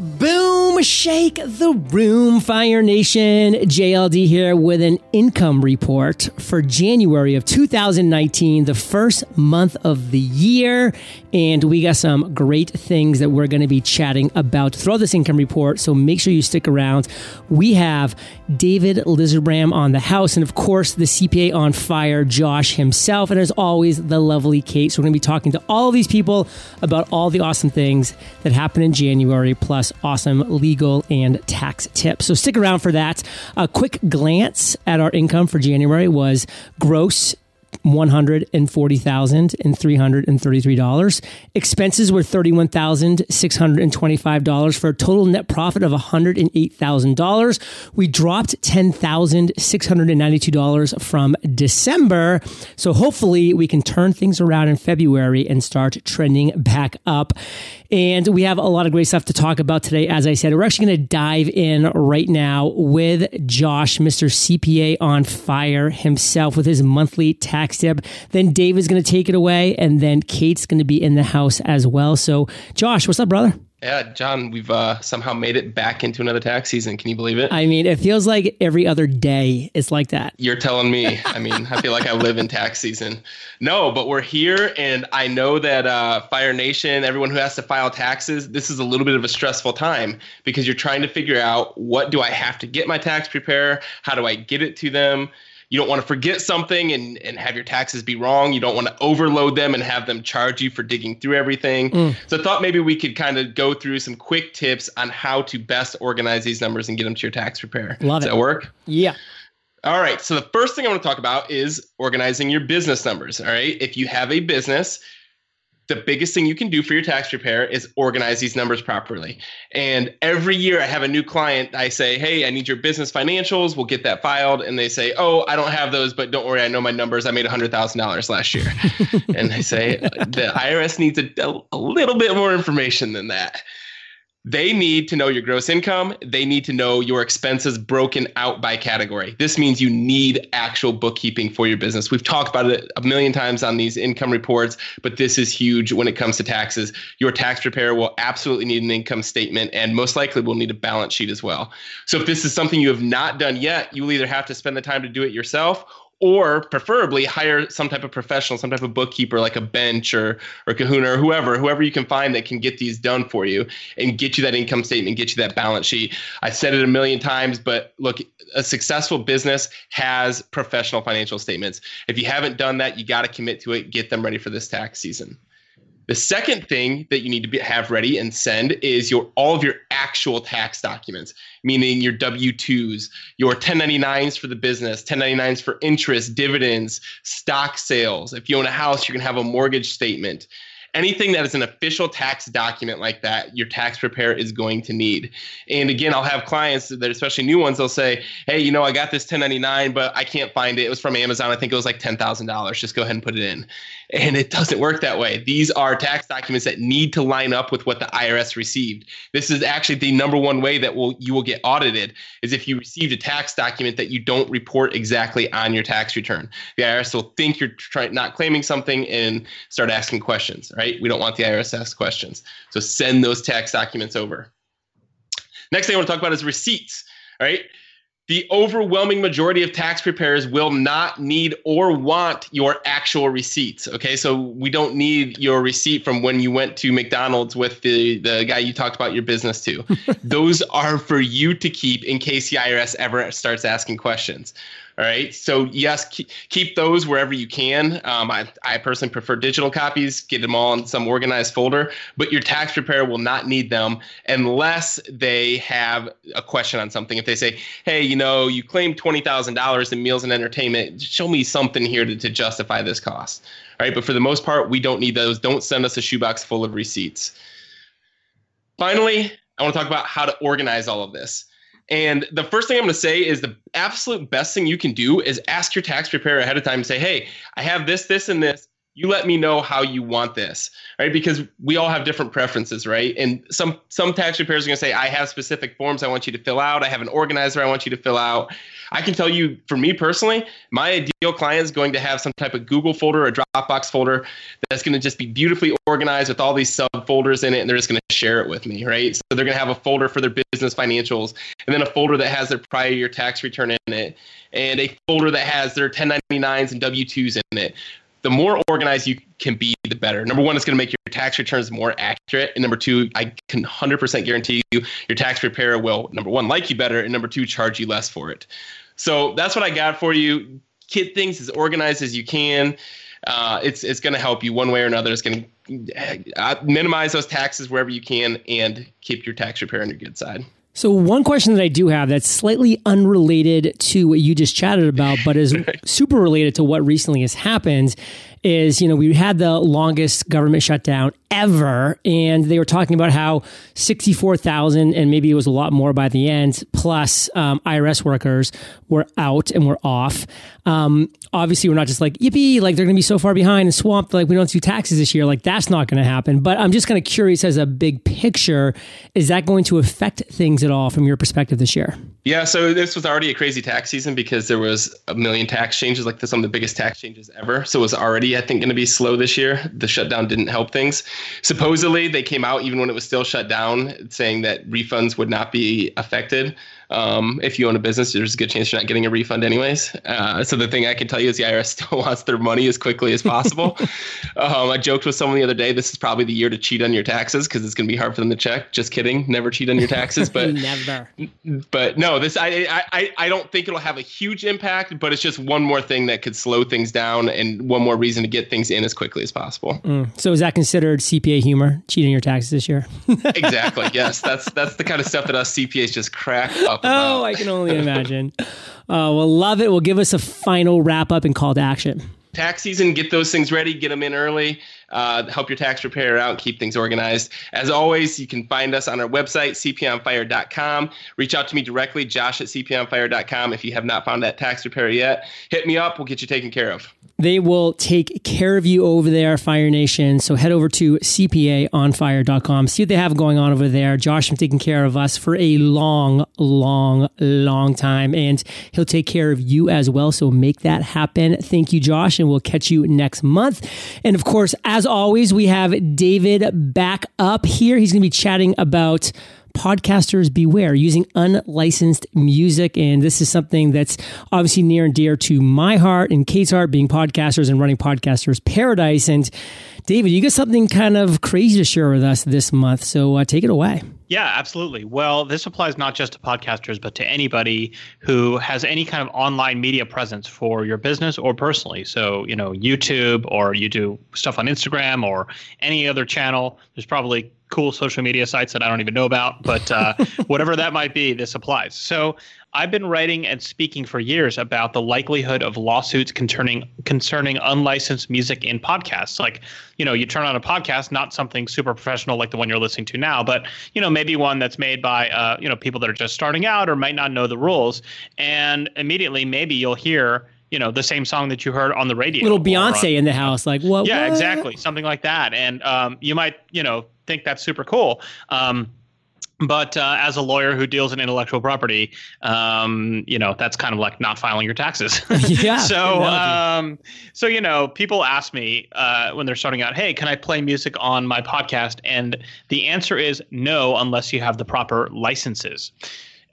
Boom, shake the room, Fire Nation. JLD here with an income report for January of 2019, the first month of the year. And we got some great things that we're going to be chatting about throughout this income report. So make sure you stick around. We have David Lizerbram on the house, and of course, the CPA on fire, Josh himself. And as always, the lovely Kate. So we're going to be talking to all of these people about all the awesome things that happened in January, plus awesome legal and tax tips. So stick around for that. A quick glance at our income for January was gross one hundred and forty thousand and three hundred and thirty-three dollars. Expenses were thirty-one thousand six hundred and twenty-five dollars for a total net profit of one hundred and eight thousand dollars. We dropped ten thousand six hundred and ninety-two dollars from December, so hopefully we can turn things around in February and start trending back up. And we have a lot of great stuff to talk about today. As I said, we're actually going to dive in right now with Josh, Mr. CPA on fire himself, with his monthly tax tip. Then Dave is going to take it away, and then Kate's going to be in the house as well. So, Josh, what's up, brother? Yeah, John, we've uh, somehow made it back into another tax season. Can you believe it? I mean, it feels like every other day is like that. You're telling me. I mean, I feel like I live in tax season. No, but we're here, and I know that uh, Fire Nation, everyone who has to file taxes, this is a little bit of a stressful time because you're trying to figure out what do I have to get my tax preparer? How do I get it to them? You don't want to forget something and, and have your taxes be wrong. You don't want to overload them and have them charge you for digging through everything. Mm. So I thought maybe we could kind of go through some quick tips on how to best organize these numbers and get them to your tax preparer. Love Does it. that work? Yeah. All right. So the first thing I want to talk about is organizing your business numbers. All right. If you have a business, the biggest thing you can do for your tax preparer is organize these numbers properly. And every year I have a new client, I say, Hey, I need your business financials. We'll get that filed. And they say, Oh, I don't have those, but don't worry. I know my numbers. I made $100,000 last year. and I say, The IRS needs a, a little bit more information than that. They need to know your gross income. They need to know your expenses broken out by category. This means you need actual bookkeeping for your business. We've talked about it a million times on these income reports, but this is huge when it comes to taxes. Your tax preparer will absolutely need an income statement and most likely will need a balance sheet as well. So if this is something you have not done yet, you will either have to spend the time to do it yourself or preferably hire some type of professional, some type of bookkeeper like a bench or or Kahuna or whoever, whoever you can find that can get these done for you and get you that income statement, get you that balance sheet. I said it a million times, but look, a successful business has professional financial statements. If you haven't done that, you got to commit to it, get them ready for this tax season. The second thing that you need to be, have ready and send is your all of your actual tax documents, meaning your W-2s, your 1099s for the business, 1099s for interest, dividends, stock sales. If you own a house, you're going to have a mortgage statement anything that is an official tax document like that, your tax preparer is going to need. And again, I'll have clients that, especially new ones, they'll say, "Hey, you know, I got this 1099, but I can't find it. It was from Amazon. I think it was like ten thousand dollars. Just go ahead and put it in." And it doesn't work that way. These are tax documents that need to line up with what the IRS received. This is actually the number one way that will you will get audited is if you received a tax document that you don't report exactly on your tax return. The IRS will think you're trying not claiming something and start asking questions, right? We don't want the IRS to ask questions. So send those tax documents over. Next thing I want to talk about is receipts, right? The overwhelming majority of tax preparers will not need or want your actual receipts. Okay, so we don't need your receipt from when you went to McDonald's with the, the guy you talked about your business to. Those are for you to keep in case the IRS ever starts asking questions. All right. So yes, keep those wherever you can. Um, I, I personally prefer digital copies. Get them all in some organized folder. But your tax preparer will not need them unless they have a question on something. If they say, "Hey, you know, you claim twenty thousand dollars in meals and entertainment. Show me something here to, to justify this cost." All right. But for the most part, we don't need those. Don't send us a shoebox full of receipts. Finally, I want to talk about how to organize all of this. And the first thing I'm going to say is the absolute best thing you can do is ask your tax preparer ahead of time and say, hey, I have this, this, and this. You let me know how you want this, right? Because we all have different preferences, right? And some some tax preparers are going to say, I have specific forms I want you to fill out. I have an organizer I want you to fill out. I can tell you, for me personally, my ideal client is going to have some type of Google folder or Dropbox folder that's going to just be beautifully organized with all these subfolders in it, and they're just going to share it with me, right? So they're going to have a folder for their business financials, and then a folder that has their prior year tax return in it, and a folder that has their 1099s and W 2s in it. The more organized you can be, the better. Number one, it's going to make your tax returns more accurate. And number two, I can 100% guarantee you your tax preparer will, number one, like you better, and number two, charge you less for it. So that's what I got for you. Get things as organized as you can. Uh, it's it's going to help you one way or another. It's going to uh, minimize those taxes wherever you can and keep your tax repair on your good side. So, one question that I do have that's slightly unrelated to what you just chatted about, but is super related to what recently has happened is, you know, we had the longest government shutdown ever. And they were talking about how 64,000, and maybe it was a lot more by the end, plus um, IRS workers were out and were off. Um, obviously, we're not just like, yippee, like they're going to be so far behind and swamped, like we don't do taxes this year. Like that's not going to happen. But I'm just kind of curious as a big picture, is that going to affect things at all from your perspective this year? Yeah, so this was already a crazy tax season because there was a million tax changes, like some of the biggest tax changes ever. So it was already, I think, going to be slow this year. The shutdown didn't help things. Supposedly, they came out even when it was still shut down, saying that refunds would not be affected. Um, if you own a business, there's a good chance you're not getting a refund anyways. Uh, so the thing I can tell you is the IRS still wants their money as quickly as possible. um, I joked with someone the other day. This is probably the year to cheat on your taxes because it's going to be hard for them to check. Just kidding. Never cheat on your taxes. But never. But no, this I, I I don't think it'll have a huge impact. But it's just one more thing that could slow things down and one more reason to get things in as quickly as possible. Mm. So is that considered CPA humor? Cheating your taxes this year? exactly. Yes, that's that's the kind of stuff that us CPAs just crack up talk about. Oh, I can only imagine. uh, well, love it. We'll give us a final wrap up and call to action. Tax season, get those things ready, get them in early, uh, help your tax preparer out, and keep things organized. As always, you can find us on our website, cpaonfire.com. Reach out to me directly, josh at cpaonfire.com. If you have not found that tax preparer yet, hit me up. We'll get you taken care of. They will take care of you over there, Fire Nation. So head over to cpaonfire.com. See what they have going on over there. Josh has taken care of us for a long, long, long time, and he'll take care of you as well. So make that happen. Thank you, Josh, and we'll catch you next month. And of course, as always, we have David back up here. He's going to be chatting about podcasters beware using unlicensed music. And this is something that's obviously near and dear to my heart and Kate's heart, being podcasters and running Podcasters Paradise. And David, you got something kind of crazy to share with us this month. So uh, take it away. Yeah, absolutely. Well, this applies not just to podcasters, but to anybody who has any kind of online media presence for your business or personally. So, you know, YouTube or you do stuff on Instagram or any other channel. There's probably cool social media sites that I don't even know about, but uh, whatever that might be, this applies. So I've been writing and speaking for years about the likelihood of lawsuits concerning concerning unlicensed music in podcasts. Like, you know, you turn on a podcast, not something super professional like the one you're listening to now, but you know, maybe one that's made by uh, you know people that are just starting out or might not know the rules, and immediately maybe you'll hear you know the same song that you heard on the radio. Little Beyonce in the house, like what? Yeah, what? exactly, something like that. And um, you might you know think that's super cool. Um, but uh, as a lawyer who deals in intellectual property, um, you know that's kind of like not filing your taxes. yeah. so, um, so you know, people ask me uh, when they're starting out, "Hey, can I play music on my podcast?" And the answer is no, unless you have the proper licenses.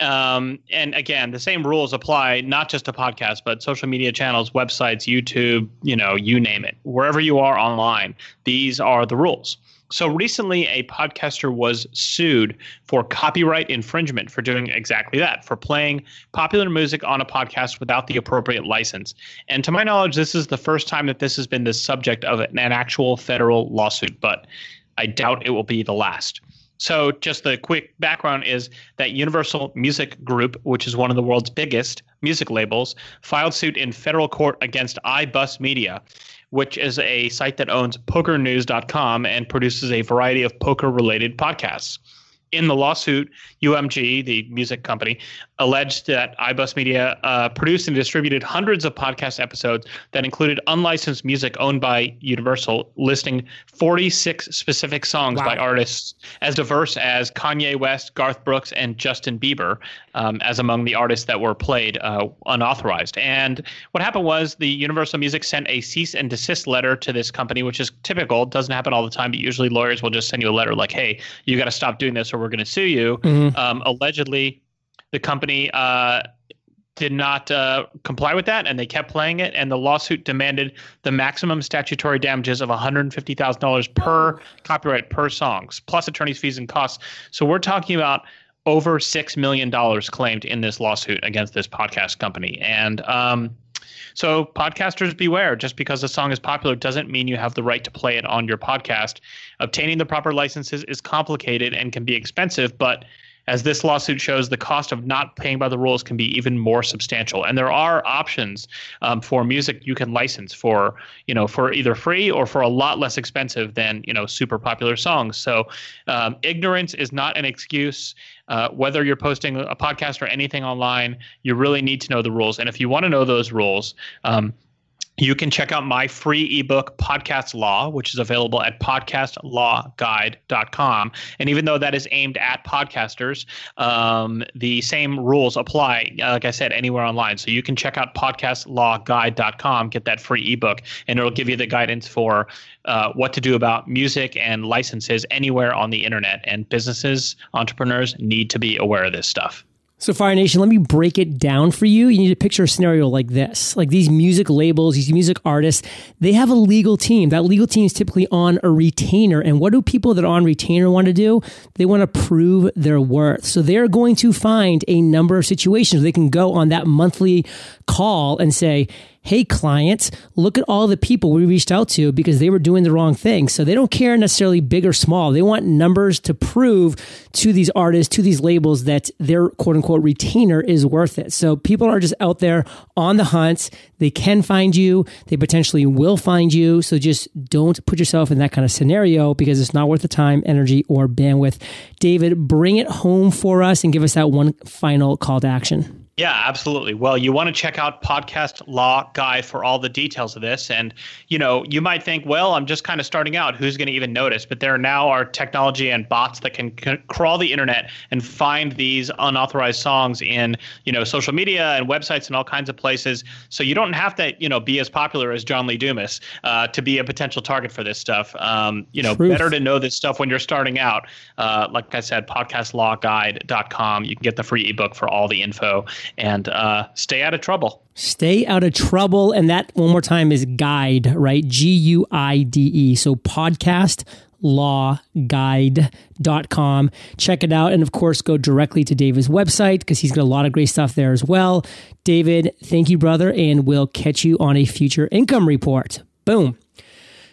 Um, and again, the same rules apply not just to podcasts, but social media channels, websites, YouTube, you know, you name it. Wherever you are online, these are the rules. So recently, a podcaster was sued for copyright infringement for doing exactly that, for playing popular music on a podcast without the appropriate license. And to my knowledge, this is the first time that this has been the subject of an actual federal lawsuit, but I doubt it will be the last. So, just the quick background is that Universal Music Group, which is one of the world's biggest music labels, filed suit in federal court against iBus Media which is a site that owns pokernews.com and produces a variety of poker related podcasts. In the lawsuit, UMG, the music company, alleged that iBus Media uh, produced and distributed hundreds of podcast episodes that included unlicensed music owned by Universal, listing 46 specific songs wow. by artists as diverse as Kanye West, Garth Brooks, and Justin Bieber, um, as among the artists that were played uh, unauthorized. And what happened was the Universal Music sent a cease and desist letter to this company, which is typical. It Doesn't happen all the time, but usually lawyers will just send you a letter like, "Hey, you got to stop doing this, or we're going to sue you." Mm-hmm. Um, allegedly, the company uh, did not uh, comply with that, and they kept playing it. And the lawsuit demanded the maximum statutory damages of one hundred fifty thousand dollars per copyright per songs, plus attorney's fees and costs. So we're talking about over six million dollars claimed in this lawsuit against this podcast company, and um, so, podcasters beware. Just because a song is popular doesn't mean you have the right to play it on your podcast. Obtaining the proper licenses is complicated and can be expensive, but as this lawsuit shows, the cost of not paying by the rules can be even more substantial. And there are options um, for music you can license for, you know, for either free or for a lot less expensive than, you know, super popular songs. So um, ignorance is not an excuse. Uh, whether you're posting a podcast or anything online, you really need to know the rules. And if you want to know those rules, um, you can check out my free ebook, Podcast Law, which is available at podcastlawguide.com. And even though that is aimed at podcasters, um, the same rules apply, uh, like I said, anywhere online. So you can check out podcastlawguide.com, get that free ebook, and it'll give you the guidance for uh, what to do about music and licenses anywhere on the internet. And businesses, entrepreneurs need to be aware of this stuff. So, Fire Nation, let me break it down for you. You need to picture a scenario like this. Like these music labels, these music artists, they have a legal team. That legal team is typically on a retainer. And what do people that are on retainer want to do? They want to prove their worth. So they're going to find a number of situations they can go on that monthly call and say, hey, clients, look at all the people we reached out to because they were doing the wrong thing. So they don't care necessarily big or small. They want numbers to prove to these artists, to these labels that their quote unquote retainer is worth it. So people are just out there on the hunt. They can find you. They potentially will find you. So just don't put yourself in that kind of scenario because it's not worth the time, energy, or bandwidth. David, bring it home for us and give us that one final call to action. Yeah, absolutely. Well, you want to check out Podcast Law Guide for all the details of this. And, you know, you might think, well, I'm just kind of starting out. Who's going to even notice? But there now are technology and bots that can c- crawl the internet and find these unauthorized songs in, you know, social media and websites and all kinds of places. So you don't have to, you know, be as popular as John Lee Dumas uh, to be a potential target for this stuff. Um, you know, Truth. better to know this stuff when you're starting out. Uh, like I said, podcastlawguide.com. You can get the free ebook for all the info and uh, stay out of trouble. Stay out of trouble. And that one more time is guide, right? G U I D E. So podcast lawguide.com. Check it out. And of course, go directly to David's website because he's got a lot of great stuff there as well. David, thank you, brother. And we'll catch you on a future income report. Boom.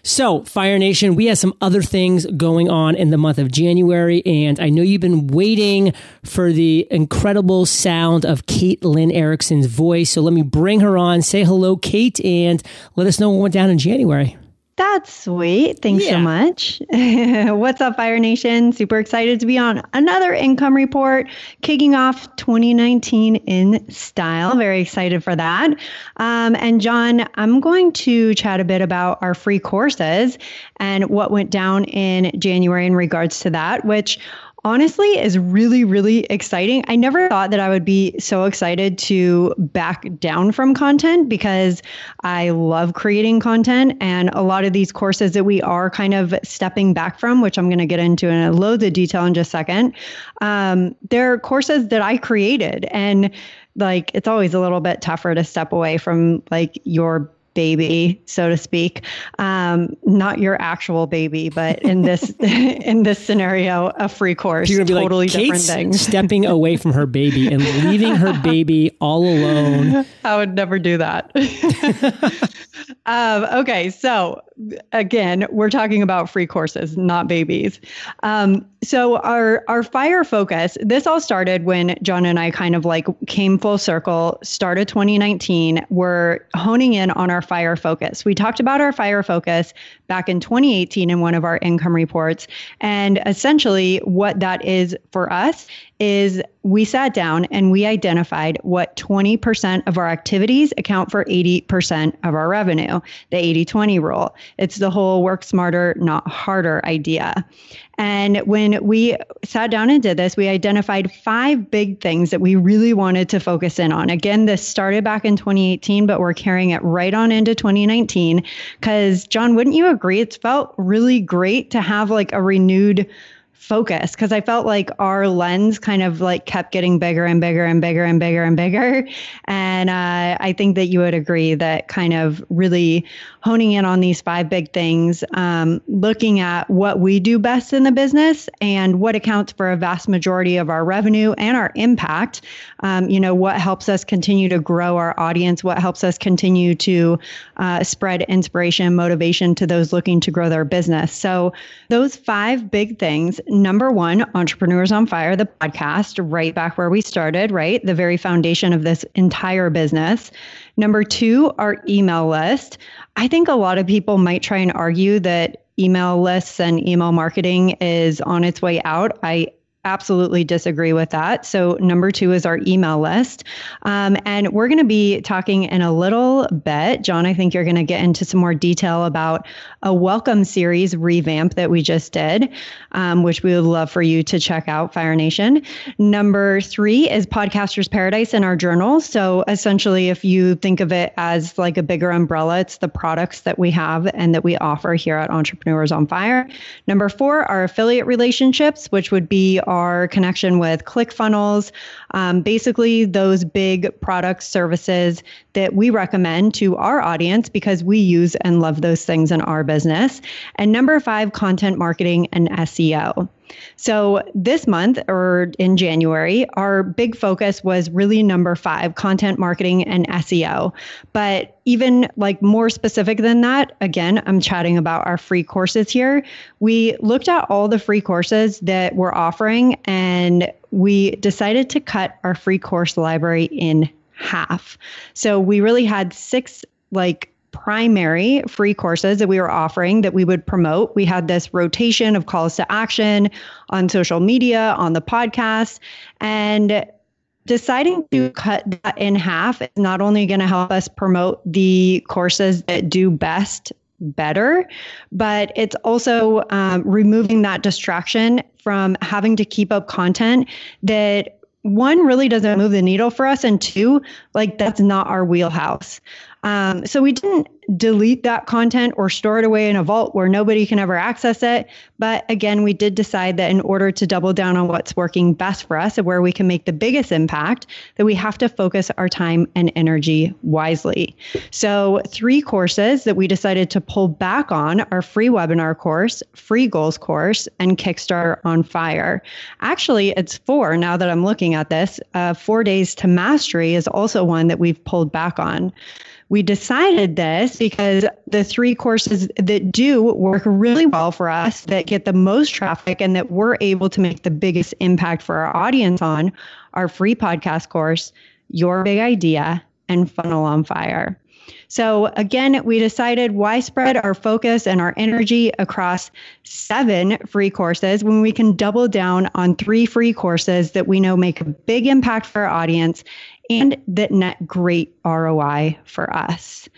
So, Fire Nation, we have some other things going on in the month of January, and I know you've been waiting for the incredible sound of Kate Lynn Erickson's voice. So, let me bring her on. Say hello, Kate, and let us know what went down in January. That's sweet. Thanks yeah. so much. What's up, Fire Nation? Super excited to be on another income report, kicking off 2019 in style. Very excited for that. Um, and John, I'm going to chat a bit about our free courses and what went down in January in regards to that, which honestly is really, really exciting. I never thought that I would be so excited to back down from content because I love creating content. And a lot of these courses that we are kind of stepping back from, which I'm going to get into in a load of detail in just a second, um, they're courses that I created. And like, it's always a little bit tougher to step away from like your baby, so to speak. Um, not your actual baby, but in this in this scenario, a free course. You're gonna be totally like, different thing. stepping away from her baby and leaving her baby all alone. I would never do that. Um, okay, so again, we're talking about free courses, not babies. Um, so our our fire focus. This all started when John and I kind of like came full circle. Started 2019. We're honing in on our fire focus. We talked about our fire focus back in 2018 in one of our income reports, and essentially what that is for us is we sat down and we identified what 20% of our activities account for 80% of our revenue, the 80 20 rule. It's the whole work smarter, not harder idea. And when we sat down and did this, we identified five big things that we really wanted to focus in on. Again, this started back in 2018, but we're carrying it right on into 2019. Because, John, wouldn't you agree? It's felt really great to have like a renewed focus because I felt like our lens kind of like kept getting bigger and bigger and bigger and bigger and bigger. And uh, I think that you would agree that kind of really honing in on these five big things, um, looking at what we do best in the business and what accounts for a vast majority of our revenue and our impact. Um, you know, what helps us continue to grow our audience, what helps us continue to uh, spread inspiration, motivation to those looking to grow their business. So, those five big things number one, Entrepreneurs on Fire, the podcast, right back where we started, right? The very foundation of this entire business. Number two, our email list. I think a lot of people might try and argue that email lists and email marketing is on its way out. I absolutely disagree with that. So, number two is our email list. Um, and we're going to be talking in a little bit. John, I think you're going to get into some more detail about a welcome series revamp that we just did, um, which we would love for you to check out, Fire Nation. Number three is Podcasters Paradise in our journal. So, essentially, if you think of it as like a bigger umbrella, it's the products that we have and that we offer here at Entrepreneurs on Fire. Number four, our affiliate relationships, which would be our connection with ClickFunnels, um, basically those big product services that we recommend to our audience because we use and love those things in our business. And number five, content marketing and SEO. So this month or in January, our big focus was really number five content marketing and SEO. But even like more specific than that, again, I'm chatting about our free courses here. We looked at all the free courses that we're offering and we decided to cut our free course library in half. So we really had six like primary free courses that we were offering that we would promote. We had this rotation of calls to action on social media, on the podcast, and deciding to cut that in half is not only going to help us promote the courses that do best better, but it's also um, removing that distraction from having to keep up content that one really doesn't move the needle for us and two like that's not our wheelhouse um, so we didn't delete that content or store it away in a vault where nobody can ever access it. But again, we did decide that in order to double down on what's working best for us and where we can make the biggest impact, that we have to focus our time and energy wisely. So, three courses that we decided to pull back on are free webinar course, free goals course, and Kickstarter on fire. Actually, it's four now that I'm looking at this. Uh, four days to mastery is also one that we've pulled back on we decided this because the three courses that do work really well for us, that get the most traffic, and that we're able to make the biggest impact for our audience on our free podcast course, Your Big Idea, and Funnel on Fire. So, again, we decided why spread our focus and our energy across seven free courses when we can double down on three free courses that we know make a big impact for our audience and that net great ROI for us.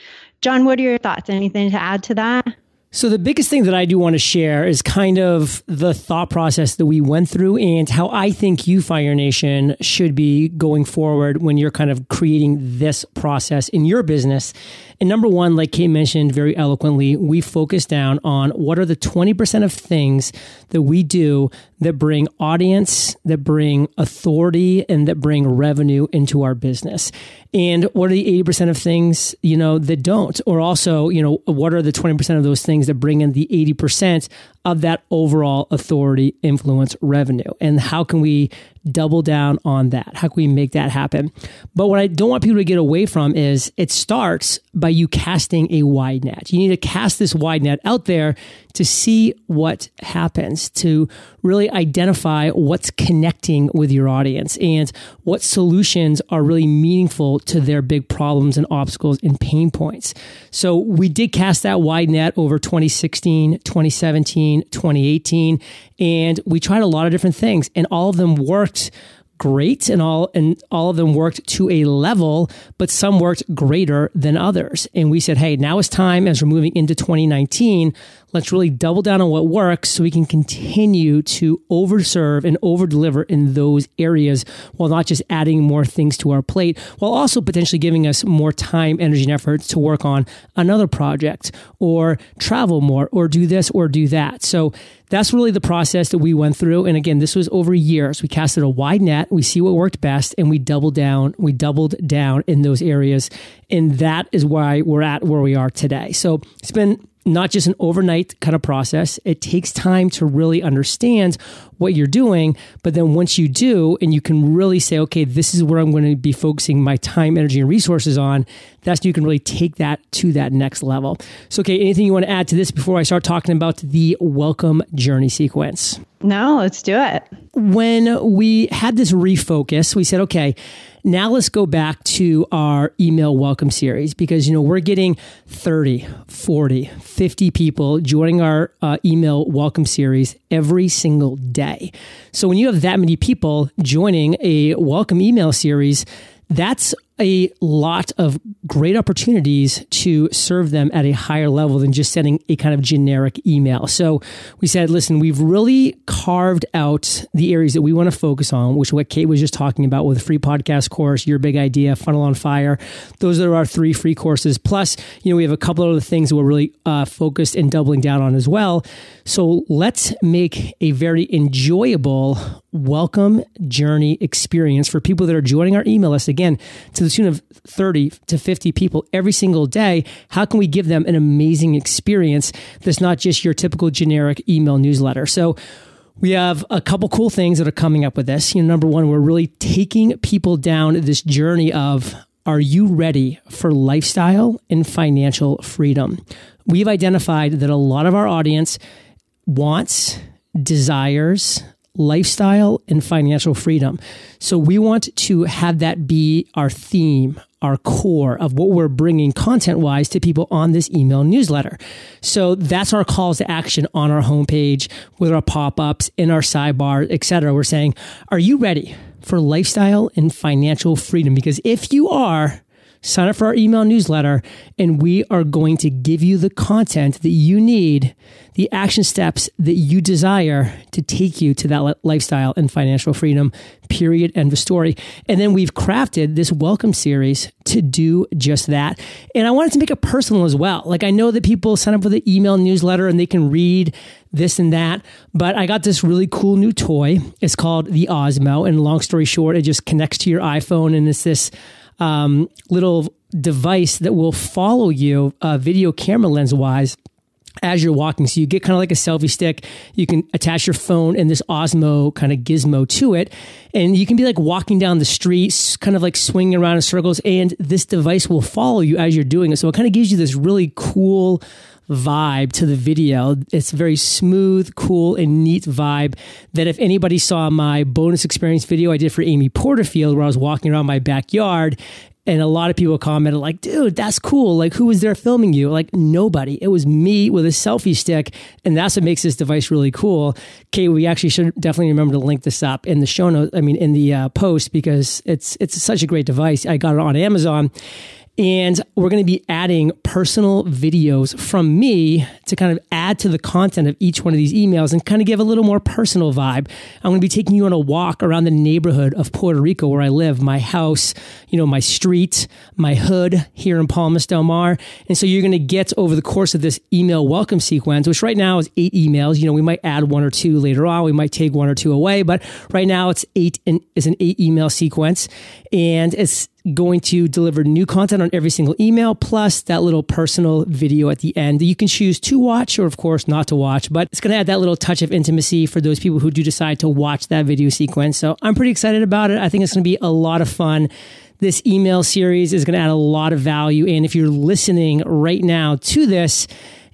John, what are your thoughts? Anything to add to that? So, the biggest thing that I do want to share is kind of the thought process that we went through and how I think you, Fire Nation, should be going forward when you're kind of creating this process in your business. And number one, like Kate mentioned very eloquently, we focus down on what are the 20% of things that we do that bring audience, that bring authority, and that bring revenue into our business. And what are the 80% of things, you know, that don't? Or also, you know, what are the 20% of those things that bring in the 80% of that overall authority influence revenue. And how can we double down on that? How can we make that happen? But what I don't want people to get away from is it starts by you casting a wide net. You need to cast this wide net out there to see what happens, to really identify what's connecting with your audience and what solutions are really meaningful to their big problems and obstacles and pain points. So we did cast that wide net over 2016, 2017, 2018, and we tried a lot of different things and all of them worked great and all and all of them worked to a level but some worked greater than others. And we said hey now is time as we're moving into 2019 let's really double down on what works so we can continue to overserve and overdeliver in those areas while not just adding more things to our plate while also potentially giving us more time energy and effort to work on another project or travel more or do this or do that so that's really the process that we went through. And again, this was over years. We casted a wide net. We see what worked best and we doubled down. We doubled down in those areas. And that is why we're at where we are today. So it's been not just an overnight kind of process. It takes time to really understand what you're doing. But then once you do, and you can really say, okay, this is where I'm going to be focusing my time, energy, and resources on, that's you can really take that to that next level. So, okay, anything you want to add to this before I start talking about the welcome journey sequence? No, let's do it. When we had this refocus, we said, okay, now let's go back to our email welcome series because, you know, we're getting 30, 40, 50 people joining our uh, email welcome series every single day. So when you have that many people joining a welcome email series, that's a lot of great opportunities to serve them at a higher level than just sending a kind of generic email. So we said, listen, we've really carved out the areas that we want to focus on, which what Kate was just talking about with free podcast course, your big idea, funnel on fire. Those are our three free courses. Plus, you know, we have a couple of other things that we're really uh, focused and doubling down on as well. So let's make a very enjoyable welcome journey experience for people that are joining our email list. Again, to the tune of 30 to 50 people every single day, how can we give them an amazing experience that's not just your typical generic email newsletter? So, we have a couple cool things that are coming up with this. You know, number one, we're really taking people down this journey of are you ready for lifestyle and financial freedom? We've identified that a lot of our audience wants, desires, lifestyle and financial freedom. So we want to have that be our theme, our core of what we're bringing content wise to people on this email newsletter. So that's our calls to action on our homepage with our pop-ups in our sidebar, etc. We're saying, are you ready for lifestyle and financial freedom? Because if you are, sign up for our email newsletter and we are going to give you the content that you need, the action steps that you desire to take you to that lifestyle and financial freedom. Period. End of story. And then we've crafted this welcome series to do just that. And I wanted to make it personal as well. Like I know that people sign up for the email newsletter and they can read this and that, but I got this really cool new toy. It's called the Osmo. And long story short, it just connects to your iPhone and it's this um, little device that will follow you uh, video camera lens wise as you're walking. So you get kind of like a selfie stick. You can attach your phone and this Osmo kind of gizmo to it. And you can be like walking down the streets, kind of like swinging around in circles. And this device will follow you as you're doing it. So it kind of gives you this really cool vibe to the video. It's very smooth, cool, and neat vibe that if anybody saw my bonus experience video I did for Amy Porterfield, where I was walking around my backyard and a lot of people commented like, dude, that's cool. Like, who was there filming you? Like, nobody. It was me with a selfie stick. And that's what makes this device really cool. Kate, we actually should definitely remember to link this up in the show notes. I mean, in the uh, post because it's, it's such a great device. I got it on Amazon and we're going to be adding personal videos from me to kind of add to the content of each one of these emails and kind of give a little more personal vibe. I'm going to be taking you on a walk around the neighborhood of Puerto Rico where I live, my house, you know, my street, my hood here in Palmas del Mar. And so you're going to get over the course of this email welcome sequence, which right now is eight emails. You know, we might add one or two later on. We might take one or two away, but right now it's eight and is an eight email sequence. And it's going to deliver new content on every single email, plus that little personal video at the end you can choose to watch or, of course, not to watch. But it's going to add that little touch of intimacy for those people who do decide to watch that video sequence. So I'm pretty excited about it. I think it's going to be a lot of fun. This email series is going to add a lot of value. And if you're listening right now to this,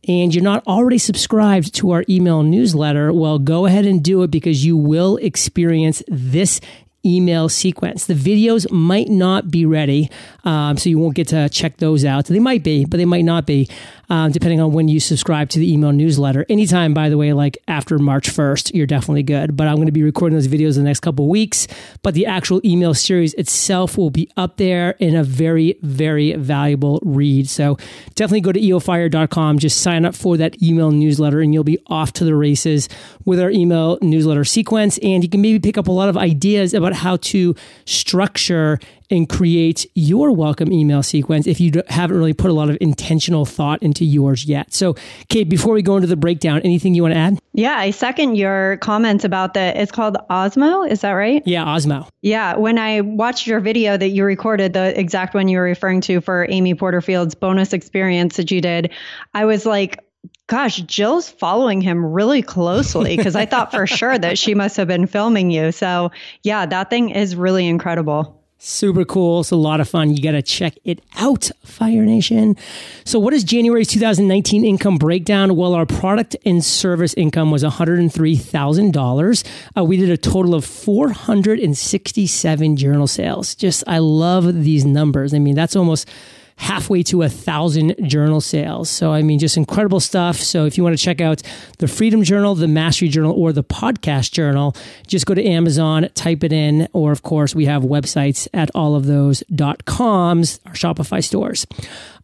and you're not already subscribed to our email newsletter, well, go ahead and do it because you will experience this email sequence. The videos might not be ready, um, so you won't get to check those out. They might be, but they might not be um, depending on when you subscribe to the email newsletter. Anytime, by the way, like after March 1st, you're definitely good. But I'm going to be recording those videos in the next couple weeks. But the actual email series itself will be up there in a very, very valuable read. So definitely go to eofire.com, just sign up for that email newsletter, and you'll be off to the races with our email newsletter sequence. And you can maybe pick up a lot of ideas about how to structure and create your welcome email sequence if you haven't really put a lot of intentional thought into yours yet. So, Kate, before we go into the breakdown, anything you want to add? Yeah, I second your comments about the, it's called Osmo. Is that right? Yeah, Osmo. Yeah. When I watched your video that you recorded, the exact one you were referring to for Amy Porterfield's bonus experience that you did, I was like, gosh, Jill's following him really closely because I thought for sure that she must have been filming you. So, yeah, that thing is really incredible. Super cool. It's a lot of fun. You got to check it out, Fire Nation. So, what is January's 2019 income breakdown? Well, our product and service income was $103,000. Uh, we did a total of 467 journal sales. Just, I love these numbers. I mean, that's almost halfway to a thousand journal sales. So, I mean, just incredible stuff. So, if you want to check out the Freedom Journal, the Mastery Journal, or the Podcast Journal, just go to Amazon, type it in, or of course, we have websites at all of those coms, our Shopify stores.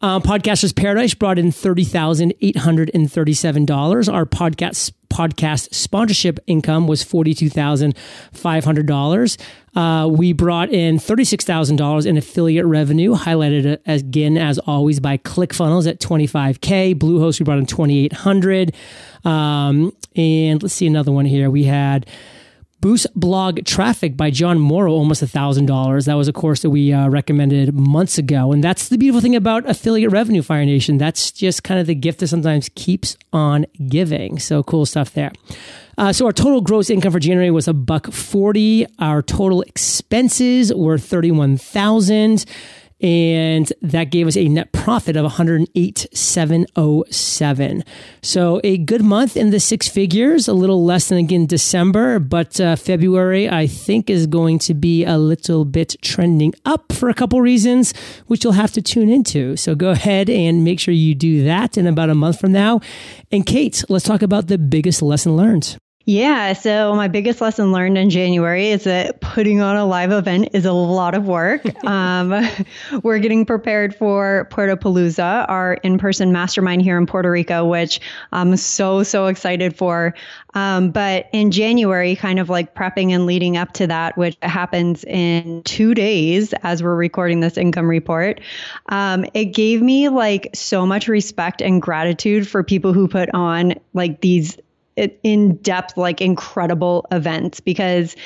Um, Podcasters Paradise brought in $30,837. Our podcast podcast sponsorship income was $42,500. Uh, we brought in $36,000 in affiliate revenue, highlighted again, as always, by ClickFunnels at 25K. Bluehost, we brought in 2,800. Um, and let's see another one here. We had Boost Blog Traffic by Jon Morrow, almost $1,000. That was a course that we uh, recommended months ago. And that's the beautiful thing about affiliate revenue, Fire Nation. That's just kind of the gift that sometimes keeps on giving. So cool stuff there. Uh, so our total gross income for January was a buck 40. Our total expenses were 31,000 and that gave us a net profit of 108,707. So a good month in the six figures, a little less than again December, but uh, February I think is going to be a little bit trending up for a couple reasons, which you'll have to tune into. So go ahead and make sure you do that in about a month from now. And Kate, let's talk about the biggest lesson learned. Yeah. So, my biggest lesson learned in January is that putting on a live event is a lot of work. um, we're getting prepared for Puerto Palooza, our in person mastermind here in Puerto Rico, which I'm so, so excited for. Um, but in January, kind of like prepping and leading up to that, which happens in two days as we're recording this income report, um, it gave me like so much respect and gratitude for people who put on like these in depth, like incredible events because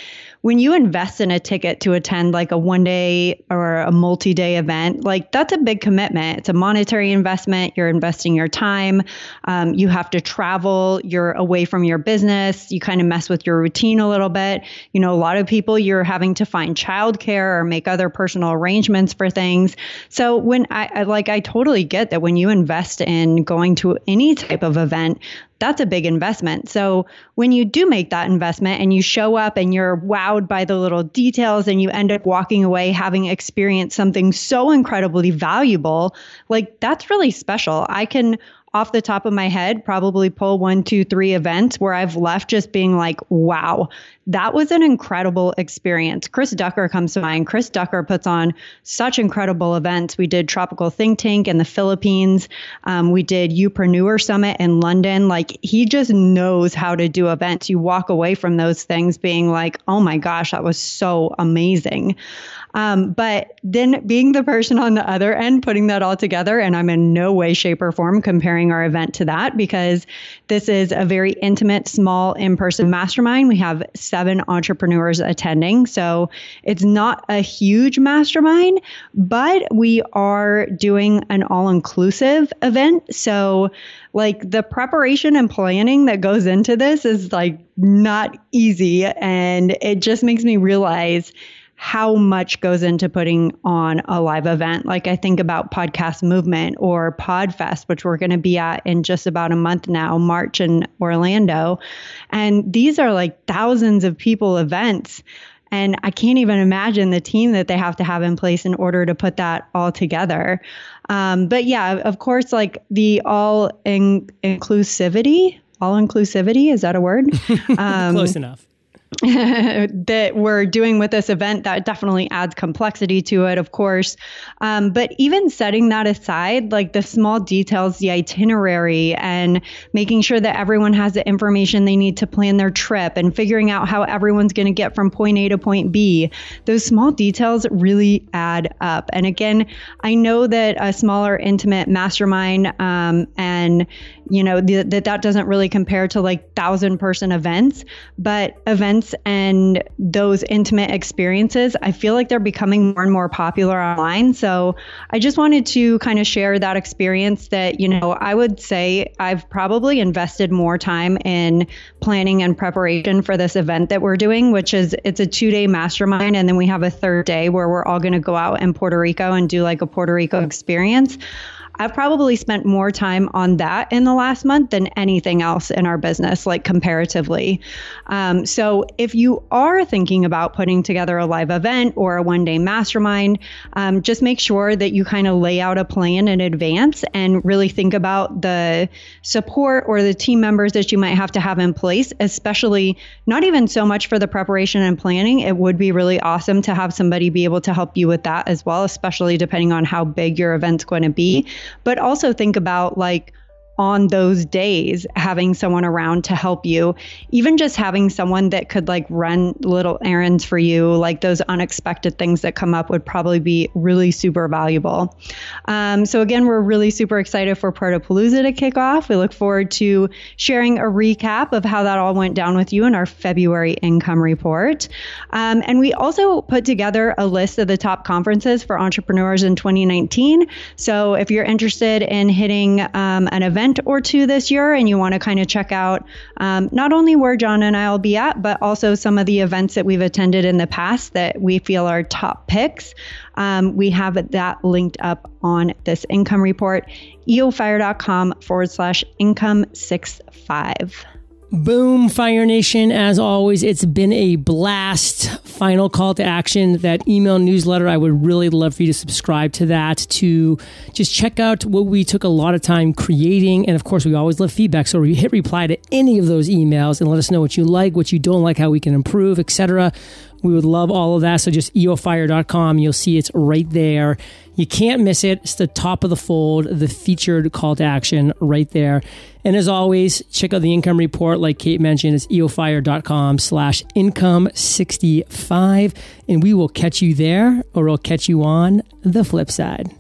when you invest in a ticket to attend like a one day or a multi day event, like that's a big commitment. It's a monetary investment. You're investing your time. Um, you have to travel. You're away from your business. You kind of mess with your routine a little bit. You know, a lot of people you're having to find childcare or make other personal arrangements for things. So when I, I like, I totally get that when you invest in going to any type of event, that's a big investment. So when you do make that investment and you show up and you're wowed by the little details and you end up walking away having experienced something so incredibly valuable, like that's really special. I can off the top of my head, probably pull one, two, three events where I've left just being like, wow, that was an incredible experience. Chris Ducker comes to mind. Chris Ducker puts on such incredible events. We did Tropical Think Tank in the Philippines. Um, we did Youpreneur Summit in London. Like he just knows how to do events. You walk away from those things being like, oh my gosh, that was so amazing. Um, but then being the person on the other end, putting that all together, and I'm in no way, shape, or form comparing our event to that because this is a very intimate, small, in person mastermind. We have seven entrepreneurs attending. So it's not a huge mastermind, but we are doing an all inclusive event. So, like the preparation and planning that goes into this is like not easy. And it just makes me realize how much goes into putting on a live event. Like I think about Podcast Movement or Podfest, which we're going to be at in just about a month now, March in Orlando. And these are like thousands of people events. And I can't even imagine the team that they have to have in place in order to put that all together. Um, but yeah, of course, like the all in- inclusivity, all inclusivity, is that a word? Um, Close enough. that we're doing with this event that definitely adds complexity to it, of course. Um, but even setting that aside, like the small details, the itinerary, and making sure that everyone has the information they need to plan their trip and figuring out how everyone's going to get from point A to point B, those small details really add up. And again, I know that a smaller, intimate mastermind um, and you know th- that that doesn't really compare to like thousand person events but events and those intimate experiences i feel like they're becoming more and more popular online. So i just wanted to kind of share that experience that you know i would say i've probably invested more time in planning and preparation for this event that we're doing which is it's a two day mastermind and then we have a third day where we're all going to go out in puerto rico and do like a puerto rico experience I've probably spent more time on that in the last month than anything else in our business, like comparatively. Um, so if you are thinking about putting together a live event or a one day mastermind, um, just make sure that you kind of lay out a plan in advance and really think about the support or the team members that you might have to have in place, especially not even so much for the preparation and planning. It would be really awesome to have somebody be able to help you with that as well, especially depending on how big your event's going to be but also think about like on those days having someone around to help you even just having someone that could like run little errands for you like those unexpected things that come up would probably be really super valuable. Um, so again we're really super excited for Puertopalooza to kick off. We look forward to sharing a recap of how that all went down with you in our february income report. Um, and we also put together a list of the top conferences for entrepreneurs in 2019 so if you're interested in hitting um, an event event or two this year and you want to kind of check out um, not only where John and I will be at, but also some of the events that we've attended in the past that we feel are top picks, um, we have that linked up on this income report, eofire.com forward slash income six five. Boom, Fire Nation. As always, it's been a blast. Final call to action that email newsletter. I would really love for you to subscribe to that to just check out what we took a lot of time creating. And of course, we always love feedback. So hit reply to any of those emails and let us know what you like, what you don't like, how we can improve, etc. We would love all of that. So just eofire.com. You'll see it's right there. You can't miss it. It's the top of the fold, the featured call to action right there. And as always, check out the income report. Like Kate mentioned, it's eofire.com slash income 65. And we will catch you there or we'll catch you on the flip side.